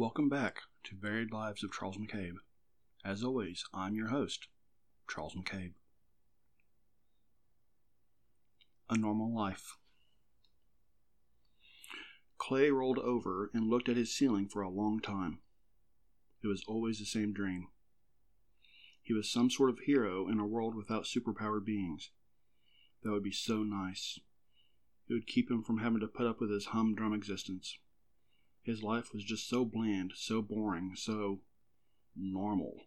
Welcome back to Varied Lives of Charles McCabe. As always, I'm your host, Charles McCabe. A Normal Life. Clay rolled over and looked at his ceiling for a long time. It was always the same dream. He was some sort of hero in a world without superpowered beings. That would be so nice. It would keep him from having to put up with his humdrum existence. His life was just so bland, so boring, so normal.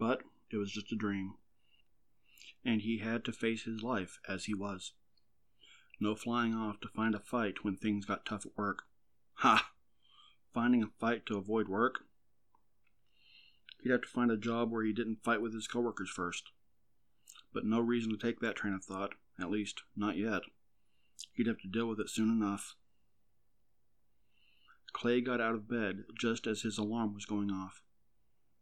But it was just a dream. And he had to face his life as he was. No flying off to find a fight when things got tough at work. Ha! Finding a fight to avoid work? He'd have to find a job where he didn't fight with his coworkers first. But no reason to take that train of thought, at least, not yet. He'd have to deal with it soon enough. Clay got out of bed just as his alarm was going off.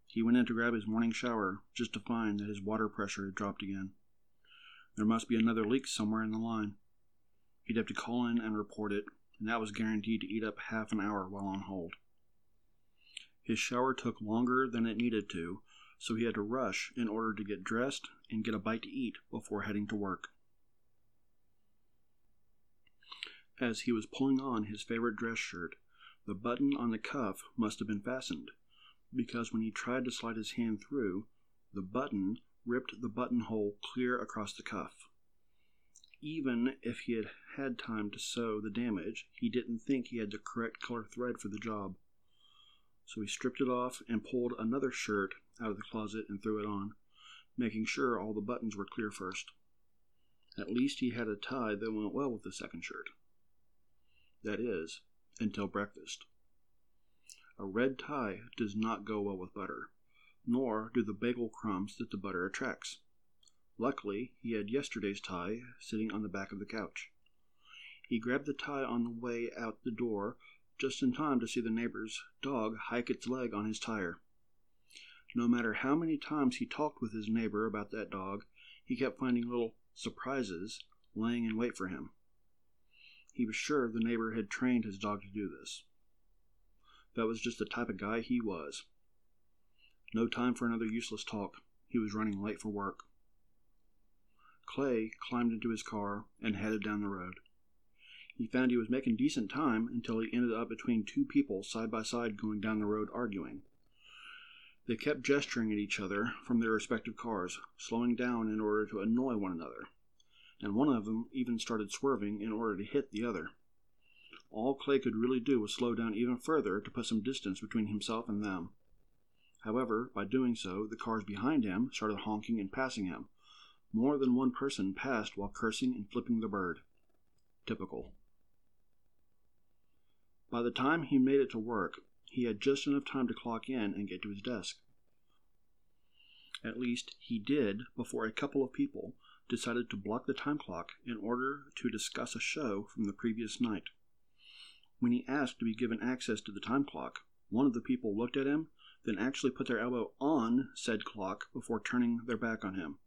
He went in to grab his morning shower just to find that his water pressure had dropped again. There must be another leak somewhere in the line. He'd have to call in and report it, and that was guaranteed to eat up half an hour while on hold. His shower took longer than it needed to, so he had to rush in order to get dressed and get a bite to eat before heading to work. As he was pulling on his favorite dress shirt, the button on the cuff must have been fastened, because when he tried to slide his hand through, the button ripped the buttonhole clear across the cuff. Even if he had had time to sew the damage, he didn't think he had the correct color thread for the job. So he stripped it off and pulled another shirt out of the closet and threw it on, making sure all the buttons were clear first. At least he had a tie that went well with the second shirt. That is, until breakfast. A red tie does not go well with butter, nor do the bagel crumbs that the butter attracts. Luckily, he had yesterday's tie sitting on the back of the couch. He grabbed the tie on the way out the door just in time to see the neighbor's dog hike its leg on his tire. No matter how many times he talked with his neighbor about that dog, he kept finding little surprises laying in wait for him. He was sure the neighbor had trained his dog to do this. That was just the type of guy he was. No time for another useless talk. He was running late for work. Clay climbed into his car and headed down the road. He found he was making decent time until he ended up between two people side by side going down the road arguing. They kept gesturing at each other from their respective cars, slowing down in order to annoy one another, and one of them even started swerving in order to hit the other. All Clay could really do was slow down even further to put some distance between himself and them. However, by doing so, the cars behind him started honking and passing him. More than one person passed while cursing and flipping the bird. Typical. By the time he made it to work, he had just enough time to clock in and get to his desk. At least, he did before a couple of people decided to block the time clock in order to discuss a show from the previous night. When he asked to be given access to the time clock, one of the people looked at him, then actually put their elbow on said clock before turning their back on him.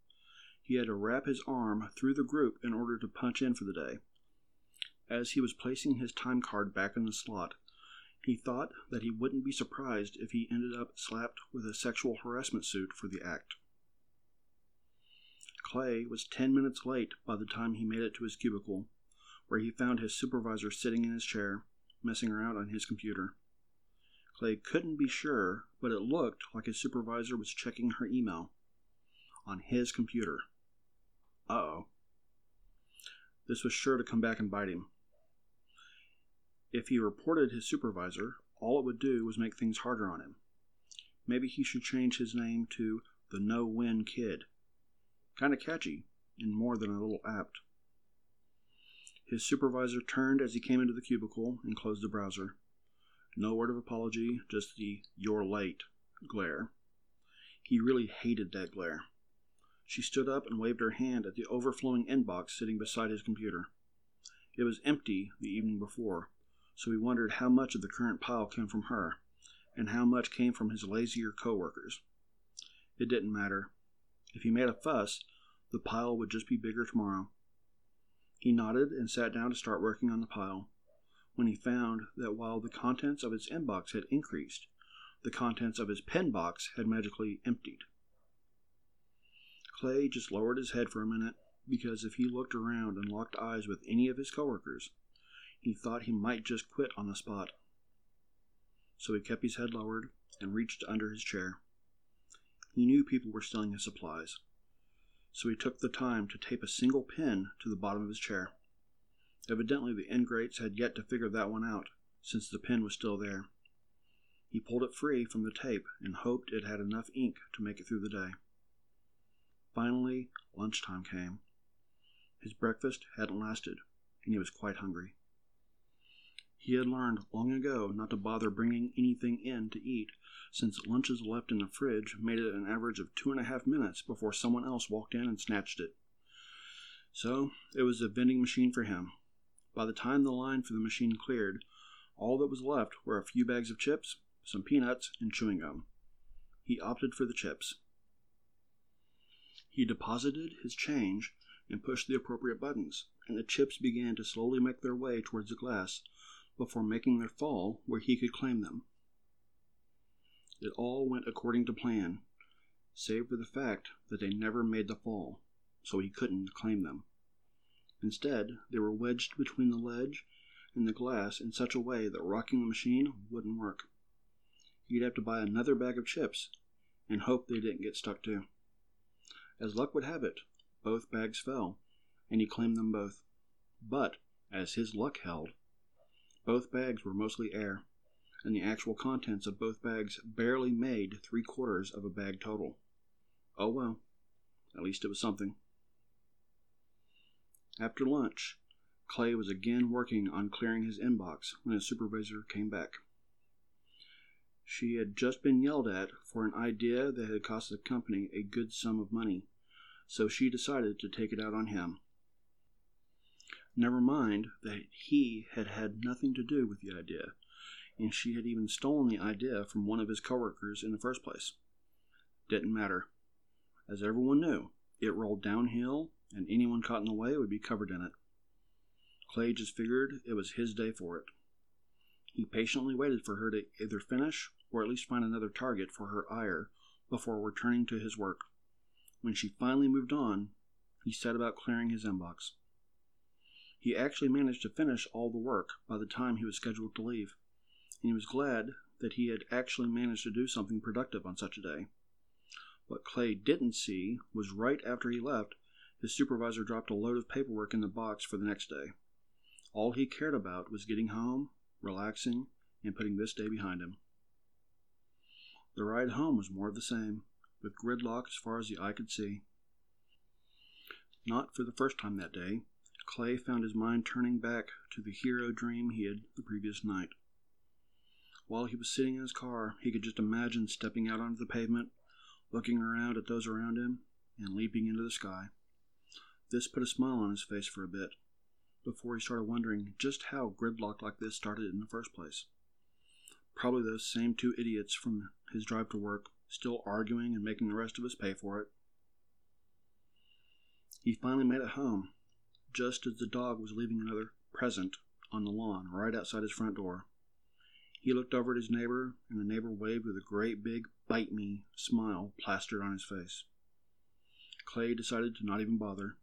He had to wrap his arm through the group in order to punch in for the day. As he was placing his time card back in the slot, he thought that he wouldn't be surprised if he ended up slapped with a sexual harassment suit for the act. Clay was ten minutes late by the time he made it to his cubicle, where he found his supervisor sitting in his chair, messing around on his computer. Clay couldn't be sure, but it looked like his supervisor was checking her email on his computer. Uh oh. This was sure to come back and bite him. If he reported his supervisor, all it would do was make things harder on him. Maybe he should change his name to the No Win Kid. Kind of catchy, and more than a little apt. His supervisor turned as he came into the cubicle and closed the browser. No word of apology, just the you're late glare. He really hated that glare. She stood up and waved her hand at the overflowing inbox sitting beside his computer. It was empty the evening before, so he wondered how much of the current pile came from her, and how much came from his lazier coworkers. It didn't matter. If he made a fuss, the pile would just be bigger tomorrow. He nodded and sat down to start working on the pile. when he found that while the contents of his inbox had increased, the contents of his pen box had magically emptied. Clay just lowered his head for a minute because if he looked around and locked eyes with any of his coworkers, he thought he might just quit on the spot. So he kept his head lowered and reached under his chair. He knew people were stealing his supplies, so he took the time to tape a single pin to the bottom of his chair. Evidently, the ingrates had yet to figure that one out, since the pin was still there. He pulled it free from the tape and hoped it had enough ink to make it through the day. Finally, lunchtime came. His breakfast hadn't lasted, and he was quite hungry. He had learned long ago not to bother bringing anything in to eat, since lunches left in the fridge made it an average of two and a half minutes before someone else walked in and snatched it. So it was a vending machine for him. By the time the line for the machine cleared, all that was left were a few bags of chips, some peanuts, and chewing gum. He opted for the chips. He deposited his change and pushed the appropriate buttons, and the chips began to slowly make their way towards the glass before making their fall where he could claim them. It all went according to plan, save for the fact that they never made the fall, so he couldn't claim them. Instead, they were wedged between the ledge and the glass in such a way that rocking the machine wouldn't work. He'd have to buy another bag of chips and hope they didn't get stuck too. As luck would have it, both bags fell, and he claimed them both. But, as his luck held, both bags were mostly air, and the actual contents of both bags barely made three quarters of a bag total. Oh well, at least it was something. After lunch, Clay was again working on clearing his inbox when his supervisor came back. She had just been yelled at for an idea that had cost the company a good sum of money, so she decided to take it out on him. Never mind that he had had nothing to do with the idea, and she had even stolen the idea from one of his coworkers in the first place. Didn't matter. As everyone knew, it rolled downhill, and anyone caught in the way would be covered in it. Clay just figured it was his day for it. He patiently waited for her to either finish or at least find another target for her ire before returning to his work. When she finally moved on, he set about clearing his inbox. He actually managed to finish all the work by the time he was scheduled to leave, and he was glad that he had actually managed to do something productive on such a day. What Clay didn't see was right after he left, his supervisor dropped a load of paperwork in the box for the next day. All he cared about was getting home, relaxing, and putting this day behind him. The ride home was more of the same with gridlock as far as the eye could see. Not for the first time that day, Clay found his mind turning back to the hero dream he had the previous night. While he was sitting in his car, he could just imagine stepping out onto the pavement, looking around at those around him, and leaping into the sky. This put a smile on his face for a bit, before he started wondering just how gridlock like this started in the first place. Probably those same two idiots from his drive to work still arguing and making the rest of us pay for it. He finally made it home, just as the dog was leaving another present on the lawn right outside his front door. He looked over at his neighbor, and the neighbor waved with a great big bite me smile plastered on his face. Clay decided to not even bother.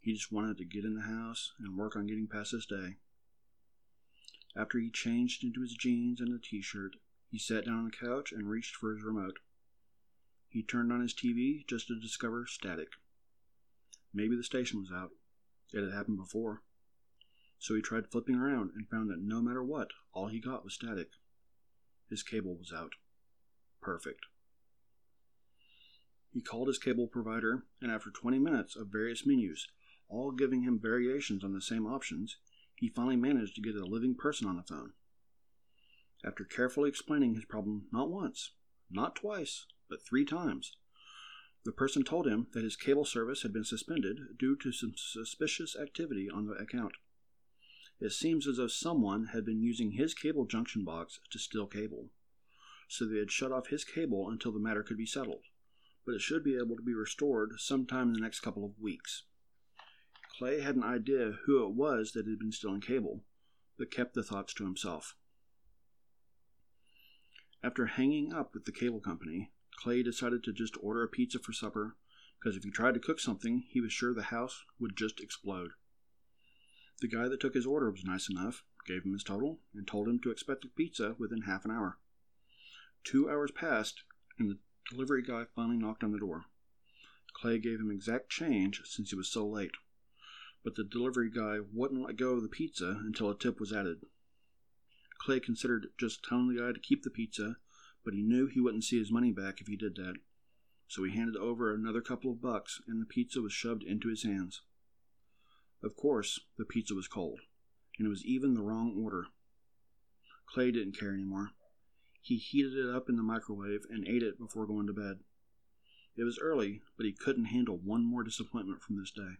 He just wanted to get in the house and work on getting past this day. After he changed into his jeans and a t shirt, he sat down on the couch and reached for his remote. He turned on his TV just to discover static. Maybe the station was out. It had happened before. So he tried flipping around and found that no matter what, all he got was static. His cable was out. Perfect. He called his cable provider, and after 20 minutes of various menus, all giving him variations on the same options, he finally managed to get a living person on the phone. After carefully explaining his problem not once, not twice, but three times, the person told him that his cable service had been suspended due to some suspicious activity on the account. It seems as though someone had been using his cable junction box to steal cable, so they had shut off his cable until the matter could be settled, but it should be able to be restored sometime in the next couple of weeks. Clay had an idea who it was that had been stealing cable, but kept the thoughts to himself. After hanging up with the cable company, Clay decided to just order a pizza for supper because if he tried to cook something, he was sure the house would just explode. The guy that took his order was nice enough, gave him his total, and told him to expect the pizza within half an hour. Two hours passed, and the delivery guy finally knocked on the door. Clay gave him exact change since he was so late, but the delivery guy wouldn't let go of the pizza until a tip was added. Clay considered just telling the guy to keep the pizza, but he knew he wouldn't see his money back if he did that. So he handed over another couple of bucks, and the pizza was shoved into his hands. Of course, the pizza was cold, and it was even the wrong order. Clay didn't care anymore. He heated it up in the microwave and ate it before going to bed. It was early, but he couldn't handle one more disappointment from this day.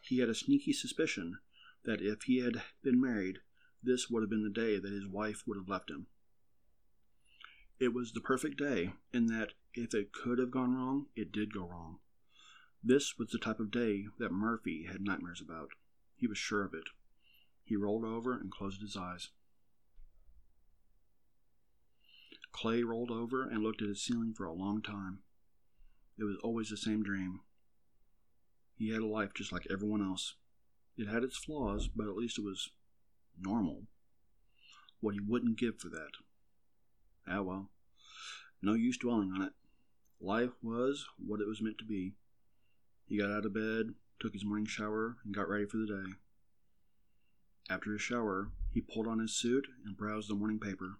He had a sneaky suspicion that if he had been married, this would have been the day that his wife would have left him. It was the perfect day in that if it could have gone wrong, it did go wrong. This was the type of day that Murphy had nightmares about. He was sure of it. He rolled over and closed his eyes. Clay rolled over and looked at his ceiling for a long time. It was always the same dream. He had a life just like everyone else. It had its flaws, but at least it was normal. What he wouldn't give for that. Ah, well. No use dwelling on it. Life was what it was meant to be. He got out of bed, took his morning shower, and got ready for the day. After his shower, he pulled on his suit and browsed the morning paper.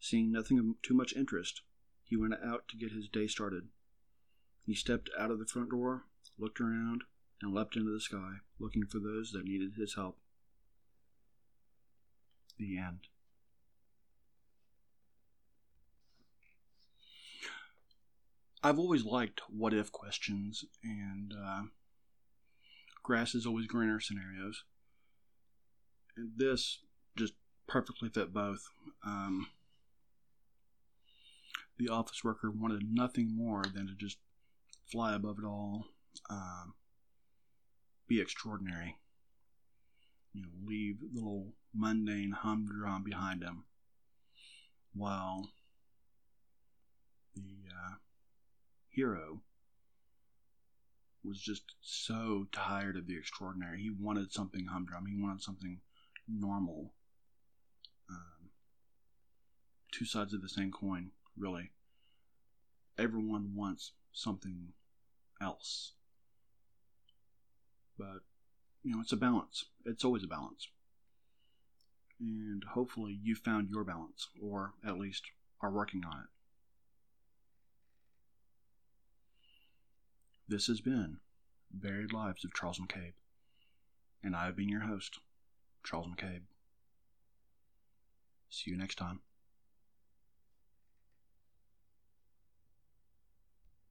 Seeing nothing of too much interest, he went out to get his day started. He stepped out of the front door, looked around, and leapt into the sky, looking for those that needed his help. The end. I've always liked what if questions and uh, grass is always greener scenarios. And this just perfectly fit both. Um, the office worker wanted nothing more than to just fly above it all, um, be extraordinary you know, leave the little mundane humdrum behind him while the uh, hero was just so tired of the extraordinary. He wanted something humdrum. He wanted something normal. Um, two sides of the same coin, really. Everyone wants something else. But you know, it's a balance. It's always a balance. And hopefully you found your balance, or at least are working on it. This has been Varied Lives of Charles McCabe, and I have been your host, Charles McCabe. See you next time.